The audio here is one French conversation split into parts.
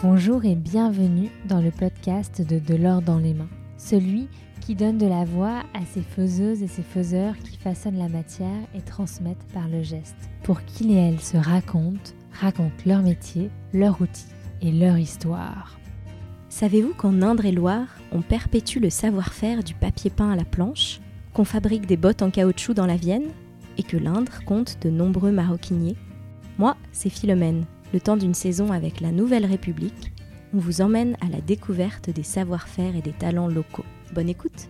Bonjour et bienvenue dans le podcast de De l'or dans les mains, celui qui donne de la voix à ces faiseuses et ces faiseurs qui façonnent la matière et transmettent par le geste, pour qu'ils et elles se racontent, racontent leur métier, leur outil et leur histoire. Savez-vous qu'en Indre et Loire, on perpétue le savoir-faire du papier peint à la planche, qu'on fabrique des bottes en caoutchouc dans la Vienne, et que l'Indre compte de nombreux maroquiniers? Moi, c'est Philomène le temps d'une saison avec la Nouvelle République, on vous emmène à la découverte des savoir-faire et des talents locaux. Bonne écoute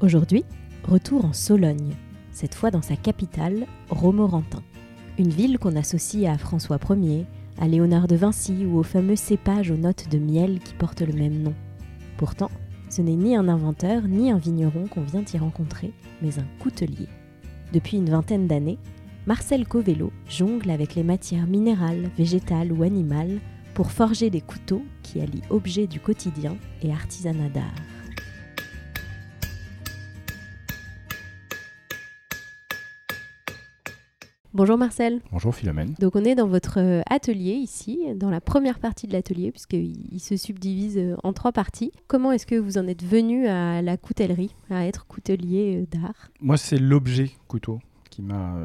Aujourd'hui, retour en Sologne, cette fois dans sa capitale, Romorantin. Une ville qu'on associe à François Ier, à Léonard de Vinci ou au fameux cépage aux notes de miel qui porte le même nom. Pourtant, ce n'est ni un inventeur ni un vigneron qu'on vient y rencontrer, mais un coutelier. Depuis une vingtaine d'années, Marcel Covello jongle avec les matières minérales, végétales ou animales pour forger des couteaux qui allient objets du quotidien et artisanat d'art. Bonjour Marcel. Bonjour Philomène. Donc on est dans votre euh, atelier ici, dans la première partie de l'atelier, puisqu'il se subdivise euh, en trois parties. Comment est-ce que vous en êtes venu à la coutellerie, à être coutelier euh, d'art? Moi c'est l'objet couteau qui m'a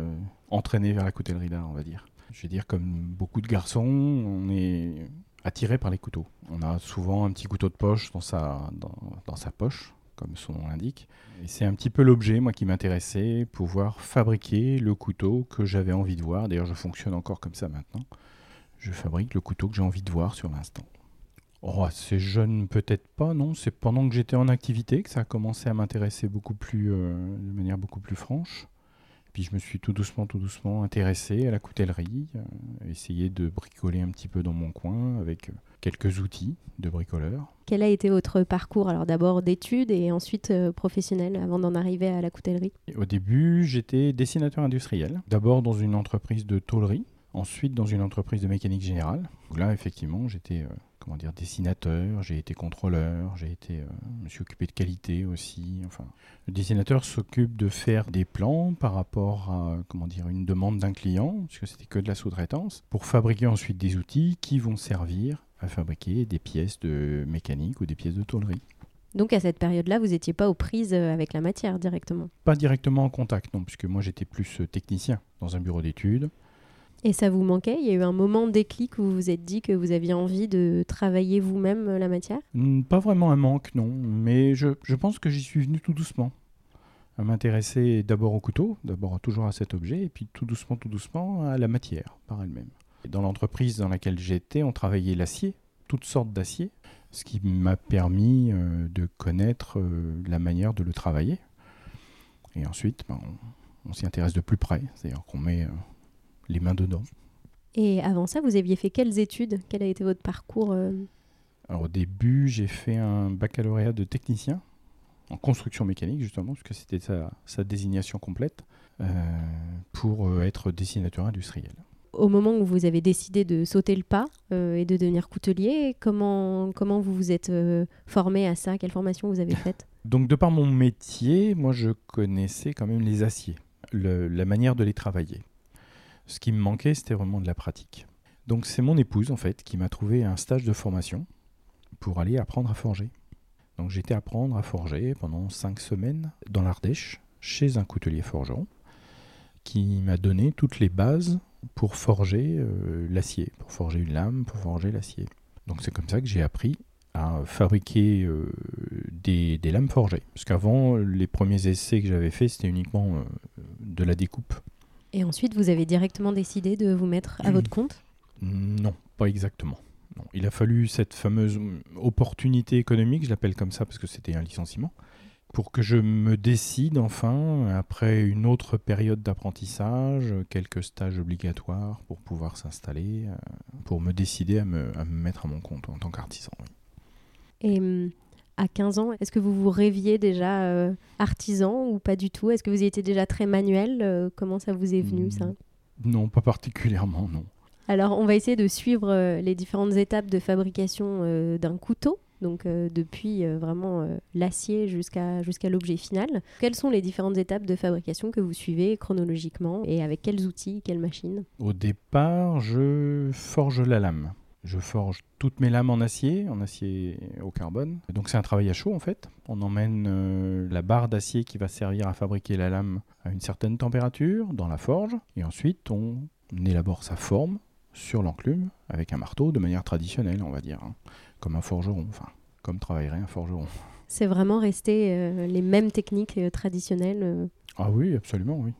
entraîné vers la coutellerie d'art, on va dire. Je vais dire, comme beaucoup de garçons, on est attiré par les couteaux. On a souvent un petit couteau de poche dans sa, dans, sa poche, comme son nom l'indique. C'est un petit peu l'objet, moi, qui m'intéressait, pouvoir fabriquer le couteau que j'avais envie de voir. D'ailleurs, je fonctionne encore comme ça maintenant. Je fabrique le couteau que j'ai envie de voir sur l'instant. Oh, c'est jeune, peut-être pas, non. C'est pendant que j'étais en activité que ça a commencé à m'intéresser beaucoup plus, euh, de manière beaucoup plus franche. Puis je me suis tout doucement, tout doucement intéressé à la coutellerie, euh, essayé de bricoler un petit peu dans mon coin avec euh, quelques outils de bricoleur. Quel a été votre parcours Alors d'abord d'études et ensuite euh, professionnel avant d'en arriver à la coutellerie? Au début, j'étais dessinateur industriel. D'abord dans une entreprise de tôlerie, ensuite dans une entreprise de mécanique générale. Où là, effectivement, j'étais comment dire, dessinateur, j'ai été contrôleur, j'ai été, euh, me suis occupé de qualité aussi. Enfin, le dessinateur s'occupe de faire des plans par rapport à, comment dire, une demande d'un client, puisque c'était que de la sous-traitance, pour fabriquer ensuite des outils qui vont servir à fabriquer des pièces de mécanique ou des pièces de tôlerie. Donc à cette période-là, vous n'étiez pas aux prises euh, avec la matière directement? Pas directement en contact, non, puisque moi j'étais plus euh, technicien dans un bureau d'études. Et ça vous manquait? Il y a eu un moment déclic où vous vous êtes dit que vous aviez envie de travailler vous-même euh, la matière? Pas vraiment un manque, non. Mais je, je pense que j'y suis venu tout doucement. À m'intéresser d'abord au couteau, d'abord toujours à cet objet, et puis tout doucement, tout doucement à la matière par elle-même. Dans l'entreprise dans laquelle j'étais, on travaillait l'acier, toutes sortes d'acier, ce qui m'a permis euh, de connaître euh, la manière de le travailler. Et ensuite, ben, on s'y intéresse de plus près, c'est-à-dire qu'on met les mains dedans. Et avant ça, vous aviez fait quelles études? Quel a été votre parcours euh? Alors au début, j'ai fait un baccalauréat de technicien en construction mécanique justement, puisque c'était sa, désignation complète, euh, pour euh, être dessinateur industriel. Au moment où vous avez décidé de sauter le pas et de devenir coutelier, comment, comment vous vous êtes formé à ça? Quelle formation vous avez faite? Donc de par mon métier, moi je connaissais quand même les aciers, la manière de les travailler. Ce qui me manquait, c'était vraiment de la pratique. Donc c'est mon épouse, en fait, qui m'a trouvé un stage de formation pour aller apprendre à forger. Donc j'étais apprendre à forger pendant cinq semaines dans l'Ardèche, chez un coutelier forgeron, qui m'a donné toutes les bases pour forger euh, l'acier, pour forger une lame, pour forger l'acier. Donc c'est comme ça que j'ai appris à fabriquer euh, des, lames forgées. Parce qu'avant, les premiers essais que j'avais faits, c'était uniquement euh, de la découpe. Et ensuite, vous avez directement décidé de vous mettre à votre compte Non, pas exactement. Il a fallu cette fameuse opportunité économique, je l'appelle comme ça parce que c'était un licenciement, pour que je me décide enfin, après une autre période d'apprentissage, quelques stages obligatoires pour pouvoir s'installer, euh, pour me décider à me, mettre à mon compte en tant qu'artisan. Et hum, à 15 ans, est-ce que vous vous rêviez déjà euh, artisan ou pas du tout? Est-ce que vous étiez déjà très manuel euh, Comment ça vous est venu ça? Non, pas particulièrement, non. Alors, on va essayer de suivre euh, les différentes étapes de fabrication d'un couteau. Donc depuis vraiment l'acier jusqu'à jusqu'à l'objet final. Quelles sont les différentes étapes de fabrication que vous suivez chronologiquement et avec quels outils, quelles machines? Au départ, je forge la lame. Je forge toutes mes lames en acier, en acier au carbone. Donc c'est un travail à chaud en fait. On emmène euh, la barre d'acier qui va servir à fabriquer la lame à une certaine température dans la forge. Et ensuite on élabore sa forme sur l'enclume avec un marteau de manière traditionnelle, on va dire. hein. Comme un forgeron, enfin, comme travaillerait un forgeron. C'est vraiment resté euh, les mêmes techniques euh, traditionnelles Ah oui, absolument, oui.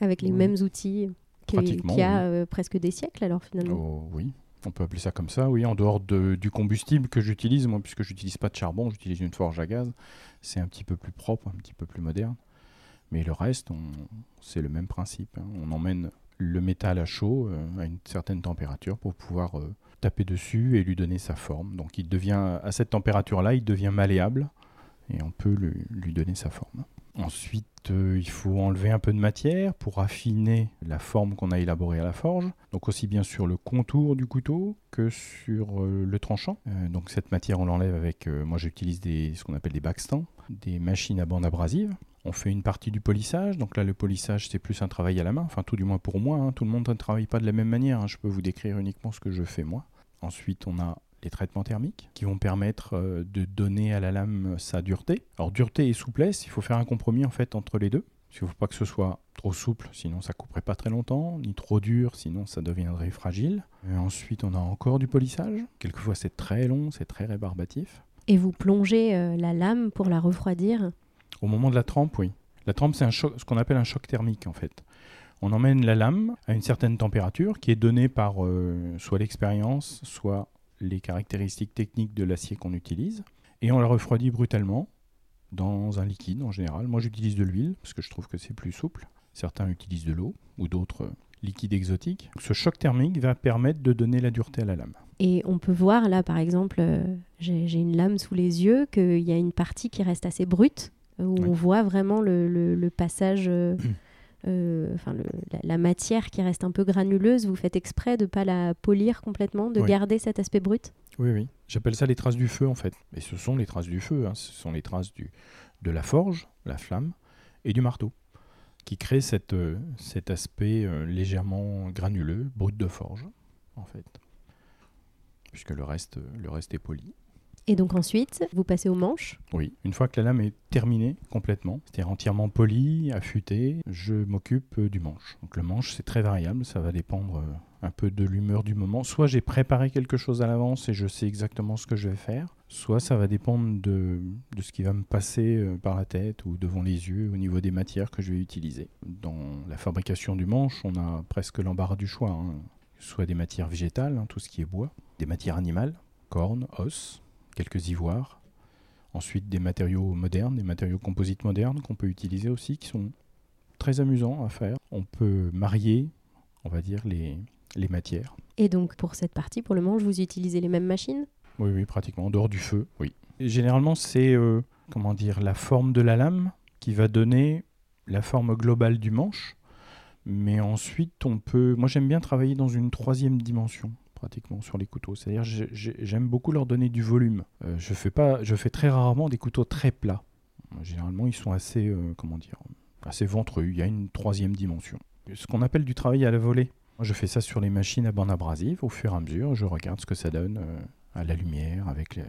avec les Oui. mêmes outils qui, Pratiquement, qui a oui. presque des siècles alors finalement. Oh, oui, on peut appeler ça comme ça, oui, en dehors de- du combustible que j'utilise, moi, puisque j'utilise pas de charbon, j'utilise une forge à gaz, c'est un petit peu plus propre, un petit peu plus moderne. Mais le reste, c'est le même principe. hein. On emmène le métal à chaud euh, à une certaine température pour pouvoir euh, taper dessus et lui donner sa forme. Donc il devient, à cette température-là, il devient malléable et on peut lui, donner sa forme. Ensuite, il faut enlever un peu de matière pour affiner la forme qu'on a élaborée à la forge. Donc aussi bien sur le contour du couteau que sur euh, le tranchant. Euh, donc cette matière, on l'enlève avec, euh, moi j'utilise des, ce qu'on appelle des backstands, des machines à bande abrasive. On fait une partie du polissage. Donc là, le polissage, c'est plus un travail à la main. Enfin, tout du moins pour moi. hein. Tout le monde ne travaille pas de la même manière. hein. Je peux vous décrire uniquement ce que je fais moi. Ensuite, on a les traitements thermiques qui vont permettre euh, de donner à la lame sa dureté. Alors dureté et souplesse, il faut faire un compromis en fait entre les deux. Qu'il ne faut pas que ce soit trop souple, sinon ça couperait pas très longtemps, ni trop dur, sinon ça deviendrait fragile. Et ensuite, on a encore du polissage. Quelquefois, c'est très long, c'est très rébarbatif. Et vous plongez euh, la lame pour la refroidir? Au moment de la trempe, oui. La trempe, c'est ce qu'on appelle un choc thermique, en fait. On emmène la lame à une certaine température qui est donnée par euh, soit l'expérience, soit les caractéristiques techniques de l'acier qu'on utilise. Et on la refroidit brutalement dans un liquide en général. Moi, j'utilise de l'huile parce que je trouve que c'est plus souple. Certains utilisent de l'eau ou d'autres euh, liquides exotiques. Ce choc thermique va permettre de donner la dureté à la lame. Et on peut voir là, par exemple, euh, j'ai une lame sous les yeux, qu'il y a une partie qui reste assez brute, où Oui. on voit vraiment le, le- le passage, euh, euh, enfin le- la, la matière qui reste un peu granuleuse. Vous faites exprès de ne pas la polir complètement, de Oui. garder cet aspect brut? Oui, oui. J'appelle ça les traces du feu, en fait. Et ce sont les traces du feu. hein. Ce sont les traces du, de la forge, la flamme, et du marteau, qui créent cette, euh, cet aspect euh, légèrement granuleux, brut de forge, en fait. Puisque le reste, le reste est poli. Et donc ensuite, vous passez aux manches. Oui, une fois que la lame est terminée complètement, c'est-à-dire entièrement polie, affûtée, je m'occupe euh, du manche. Donc le manche, c'est très variable, ça va dépendre euh, un peu de l'humeur du moment. Soit j'ai préparé quelque chose à l'avance et je sais exactement ce que je vais faire, soit ça va dépendre de, ce qui va me passer euh, par la tête ou devant les yeux au niveau des matières que je vais utiliser. Dans la fabrication du manche, on a presque l'embarras du choix, hein. soit des matières végétales, hein, tout ce qui est bois, des matières animales, cornes, os, quelques ivoires, Ensuite, des matériaux modernes, des matériaux composites modernes qu'on peut utiliser aussi, qui sont très amusants à faire. On peut marier, on va dire, les, les matières. Et donc pour cette partie, pour le manche, vous utilisez les mêmes machines? Oui, oui, pratiquement, en dehors du feu, oui. Et généralement, c'est, euh, comment dire, la forme de la lame qui va donner la forme globale du manche. Mais ensuite, on peut... Moi, j'aime bien travailler dans une troisième dimension pratiquement sur les couteaux. C'est-à-dire j'ai- j'ai- j'aime beaucoup leur donner du volume. Euh, je fais pas, je fais très rarement des couteaux très plats. Généralement, ils sont assez, euh, comment dire, assez ventrus. Il y a une troisième dimension. Ce qu'on appelle du travail à la volée. Je fais ça sur les machines à bande abrasive. Au fur et à mesure, je regarde ce que ça donne euh, à la lumière. Avec les...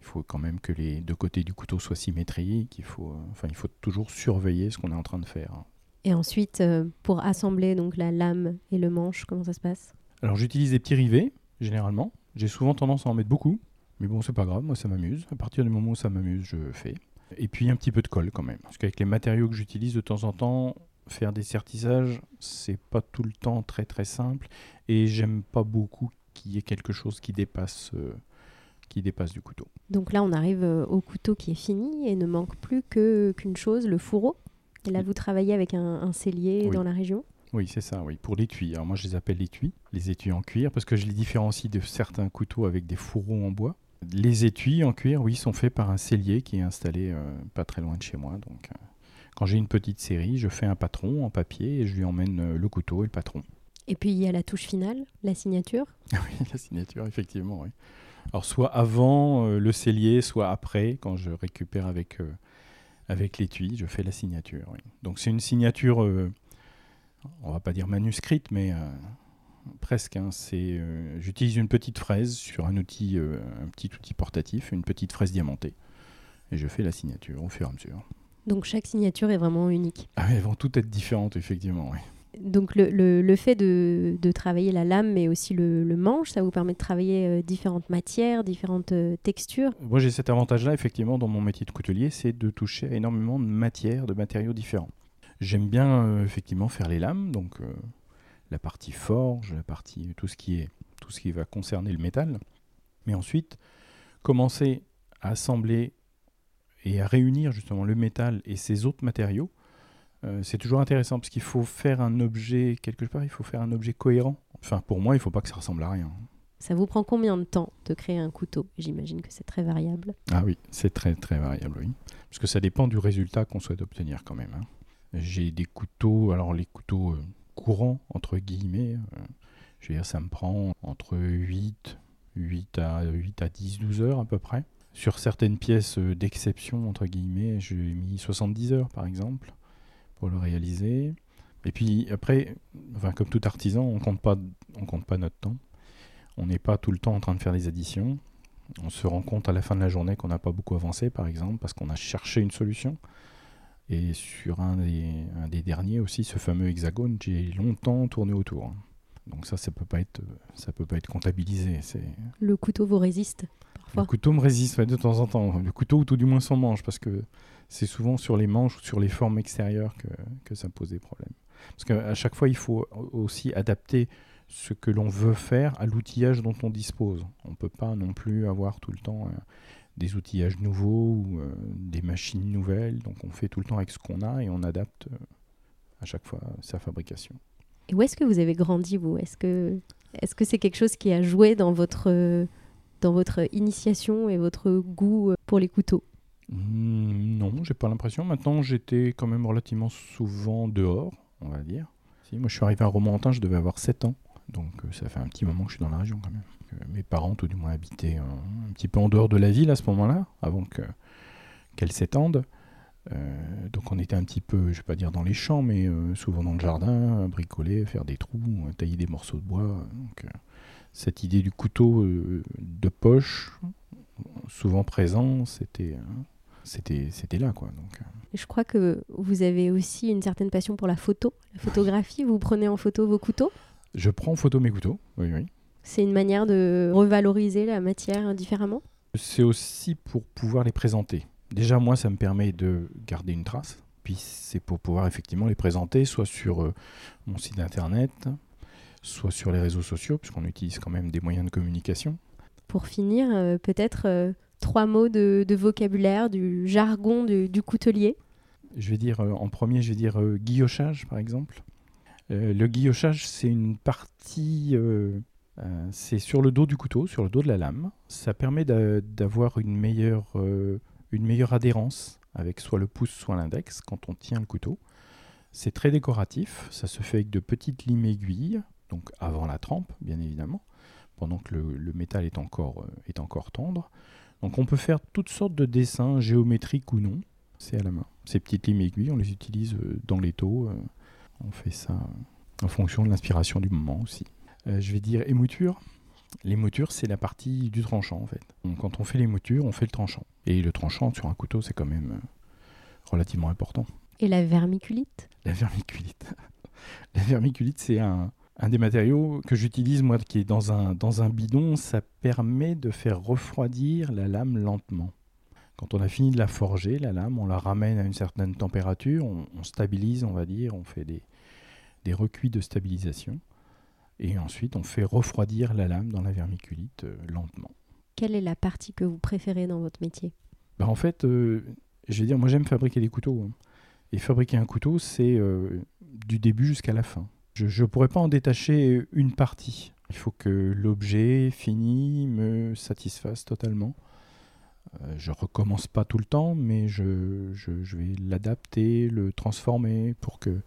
Il faut quand même que les deux côtés du couteau soient symétriques. Il faut, euh, enfin, il faut toujours surveiller ce qu'on est en train de faire. Et ensuite, pour assembler donc la lame et le manche, comment ça se passe? Alors j'utilise des petits rivets, généralement. J'ai souvent tendance à en mettre beaucoup. Mais bon, c'est pas grave, moi ça m'amuse. À partir du moment où ça m'amuse, je fais. Et puis un petit peu de colle quand même. Parce qu'avec les matériaux que j'utilise de temps en temps, faire des sertissages, c'est pas tout le temps très très simple. Et j'aime pas beaucoup qu'il y ait quelque chose qui dépasse, euh, qui dépasse du couteau. Donc là, on arrive euh, au couteau qui est fini et ne manque plus que qu'une chose, le fourreau. Et là, vous travaillez avec un, un cellier Oui. dans la région? Oui, c'est ça, oui. Pour l'étui. Alors moi, je les appelle étuis, les étuis en cuir, parce que je les différencie de certains couteaux avec des fourreaux en bois. Les étuis en cuir, oui, sont faits par un cellier qui est installé euh, pas très loin de chez moi. Donc, euh, quand j'ai une petite série, je fais un patron en papier et je lui emmène euh, le couteau et le patron. Et puis, il y a la touche finale, la signature? oui, la signature, effectivement, oui. Alors, soit avant le cellier, soit après, quand je récupère avec, avec l'étui, je fais la signature. oui. Donc, c'est une signature, on va pas dire manuscrite, mais euh, presque. hein. C'est, euh, j'utilise une petite fraise sur un outil, euh, un petit outil portatif, une petite fraise diamantée, et je fais la signature au fur et à mesure. Donc chaque signature est vraiment unique. Ah, elles vont toutes être différentes, effectivement. oui. Donc le, le- le fait de, de travailler la lame, mais aussi le, le manche, ça vous permet de travailler différentes matières, différentes textures? Moi, j'ai cet avantage-là, effectivement, dans mon métier de coutelier, c'est de toucher à énormément de matières, de matériaux différents. J'aime bien, euh, effectivement, faire les lames, donc euh, la partie forge, la partie tout ce qui est tout ce qui va concerner le métal. Mais ensuite, commencer à assembler et à réunir justement le métal et ces autres matériaux, euh, c'est toujours intéressant parce qu'il faut faire un objet quelque part, il faut faire un objet cohérent. Enfin, pour moi, il ne faut pas que ça ressemble à rien. Ça vous prend combien de temps de créer un couteau? J'imagine que c'est très variable. Ah oui, c'est très très variable, oui. Parce que ça dépend du résultat qu'on souhaite obtenir quand même. hein. J'ai des couteaux, alors les couteaux euh, courants, entre guillemets, euh, je veux dire, ça me prend entre 8, 8 à, 8 à 10, 12 heures à peu près. Sur certaines pièces euh, d'exception, entre guillemets, j'ai mis 70 heures par exemple pour le réaliser. Et puis après, enfin, comme tout artisan, on compte pas, on compte pas notre temps. On n'est pas tout le temps en train de faire des additions. On se rend compte à la fin de la journée qu'on n'a pas beaucoup avancé, par exemple, parce qu'on a cherché une solution. Et sur un des, un des derniers aussi, ce fameux hexagone, j'ai longtemps tourné autour. Donc ça, ça peut pas être, ça peut pas être comptabilisé. Le couteau vous résiste parfois. le couteau me résiste ouais, de temps en temps. Le couteau ou tout du moins son manche, parce que c'est souvent sur les manches ou sur les formes extérieures que, que ça pose des problèmes. Parce qu'à chaque fois, il faut aussi adapter ce que l'on veut faire à l'outillage dont on dispose. On ne peut pas non plus avoir tout le temps euh, des outillages nouveaux ou euh, des machines nouvelles. Donc on fait tout le temps avec ce qu'on a et on adapte euh, à chaque fois sa fabrication. Et où est-ce que vous avez grandi, vous? Est-ce que est-ce que c'est quelque chose qui a joué dans votre, euh, dans votre initiation et votre goût euh, pour les couteaux? Hmm, non, j'ai pas l'impression. Maintenant, j'étais quand même relativement souvent dehors, on va dire. Si, moi, je suis arrivé à Romorantin, je devais avoir 7 ans. Donc, euh, ça fait un petit moment que je suis dans la région quand même. Euh, mes parents, tout du moins, habitaient un petit peu en dehors de la ville à ce moment-là, avant que- qu'elle s'étende. Euh, donc, on était un petit peu, je vais pas dire dans les champs, mais souvent dans le jardin, bricoler, faire des trous, tailler des morceaux de bois. Donc, cette idée du couteau de poche, souvent présent, c'était. c'était c'était là quoi donc Je crois que vous avez aussi une certaine passion pour la photo, la photographie. Vous prenez en photo vos couteaux? Je prends en photo mes couteaux oui oui C'est une manière de revaloriser la matière différemment? c'est aussi pour pouvoir les présenter déjà moi ça me permet de garder une trace puis c'est pour pouvoir effectivement les présenter soit sur euh, mon site internet soit sur les réseaux sociaux puisqu'on utilise quand même des moyens de communication Pour finir, euh, peut-être euh, trois mots de, de vocabulaire, du jargon du, du coutelier? je vais dire en premier je vais dire guillochage par exemple le guillochage c'est une partie euh, euh, c'est sur le dos du couteau sur le dos de la lame ça permet d'a- d'avoir une meilleure euh, une meilleure adhérence avec soit le pouce soit l'index quand on tient le couteau c'est très décoratif ça se fait avec de petites limes aiguilles donc avant la trempe bien évidemment pendant que le, métal est encore euh, est encore tendre donc on peut faire toutes sortes de dessins géométriques ou non c'est à la main. Ces petites limes aiguilles, on les utilise euh, dans les taux. euh, on fait ça euh, en fonction de l'inspiration du moment aussi. Euh, je vais dire émouture. Les moutures, c'est la partie du tranchant en fait. Donc, quand on fait les moutures, on fait le tranchant. Et le tranchant sur un couteau, c'est quand même euh, relativement important. Et la vermiculite? La vermiculite. la vermiculite, c'est un, un des matériaux que j'utilise moi, qui est dans un, dans un bidon. Ça permet de faire refroidir la lame lentement. Quand on a fini de la forger, la lame, on la ramène à une certaine température, on, on stabilise, on va dire, on fait des, des recuits de stabilisation. Et ensuite, on fait refroidir la lame dans la vermiculite euh, lentement. Quelle est la partie que vous préférez dans votre métier? Bah, en fait, euh, je vais dire, moi j'aime fabriquer des couteaux. hein. Et fabriquer un couteau, c'est euh, du début jusqu'à la fin. Je ne pourrais pas en détacher une partie. Il faut que l'objet fini me satisfasse totalement. Euh, je recommence pas tout le temps, mais je, je- je vais l'adapter, le transformer pour que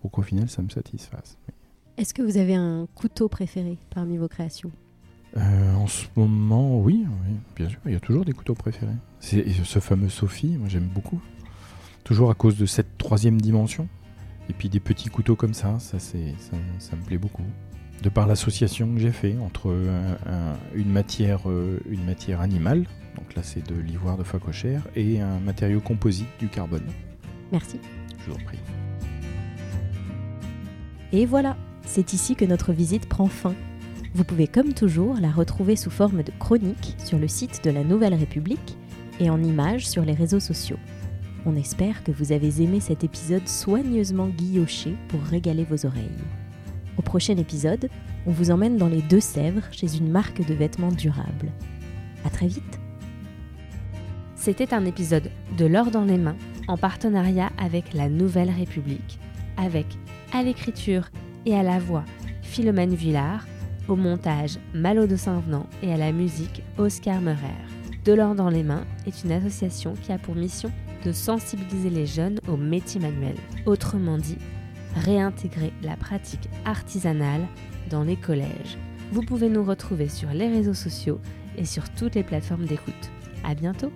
pour qu'au final ça me satisfasse. Est-ce que vous avez un couteau préféré parmi vos créations? Euh, en ce moment, oui, oui, bien sûr, il y a toujours des couteaux préférés. C'est ce fameux Sophie, moi j'aime beaucoup. Toujours à cause de cette troisième dimension. Et puis des petits couteaux comme ça, ça, c'est, ça, ça me plaît beaucoup. de par l'association que j'ai fait entre une, matière, une matière animale, donc là c'est de l'ivoire de phacochère, et un matériau composite du carbone. Merci. Je vous en prie. Et voilà, c'est ici que notre visite prend fin. Vous pouvez comme toujours la retrouver sous forme de chronique sur le site de la Nouvelle République et en images sur les réseaux sociaux. On espère que vous avez aimé cet épisode soigneusement guilloché pour régaler vos oreilles. Au prochain épisode, on vous emmène dans les Deux-Sèvres chez une marque de vêtements durables. À très vite C'était un épisode de L'or dans les mains en partenariat avec la Nouvelle République, avec à l'écriture et à la voix Philomène Villard, au montage Malo de Saint-Venant et à la musique Oscar Meurer. De l'or dans les mains est une association qui a pour mission de sensibiliser les jeunes aux métiers manuels. Autrement dit, réintégrer la pratique artisanale dans les collèges. Vous pouvez nous retrouver sur les réseaux sociaux et sur toutes les plateformes d'écoute. À bientôt!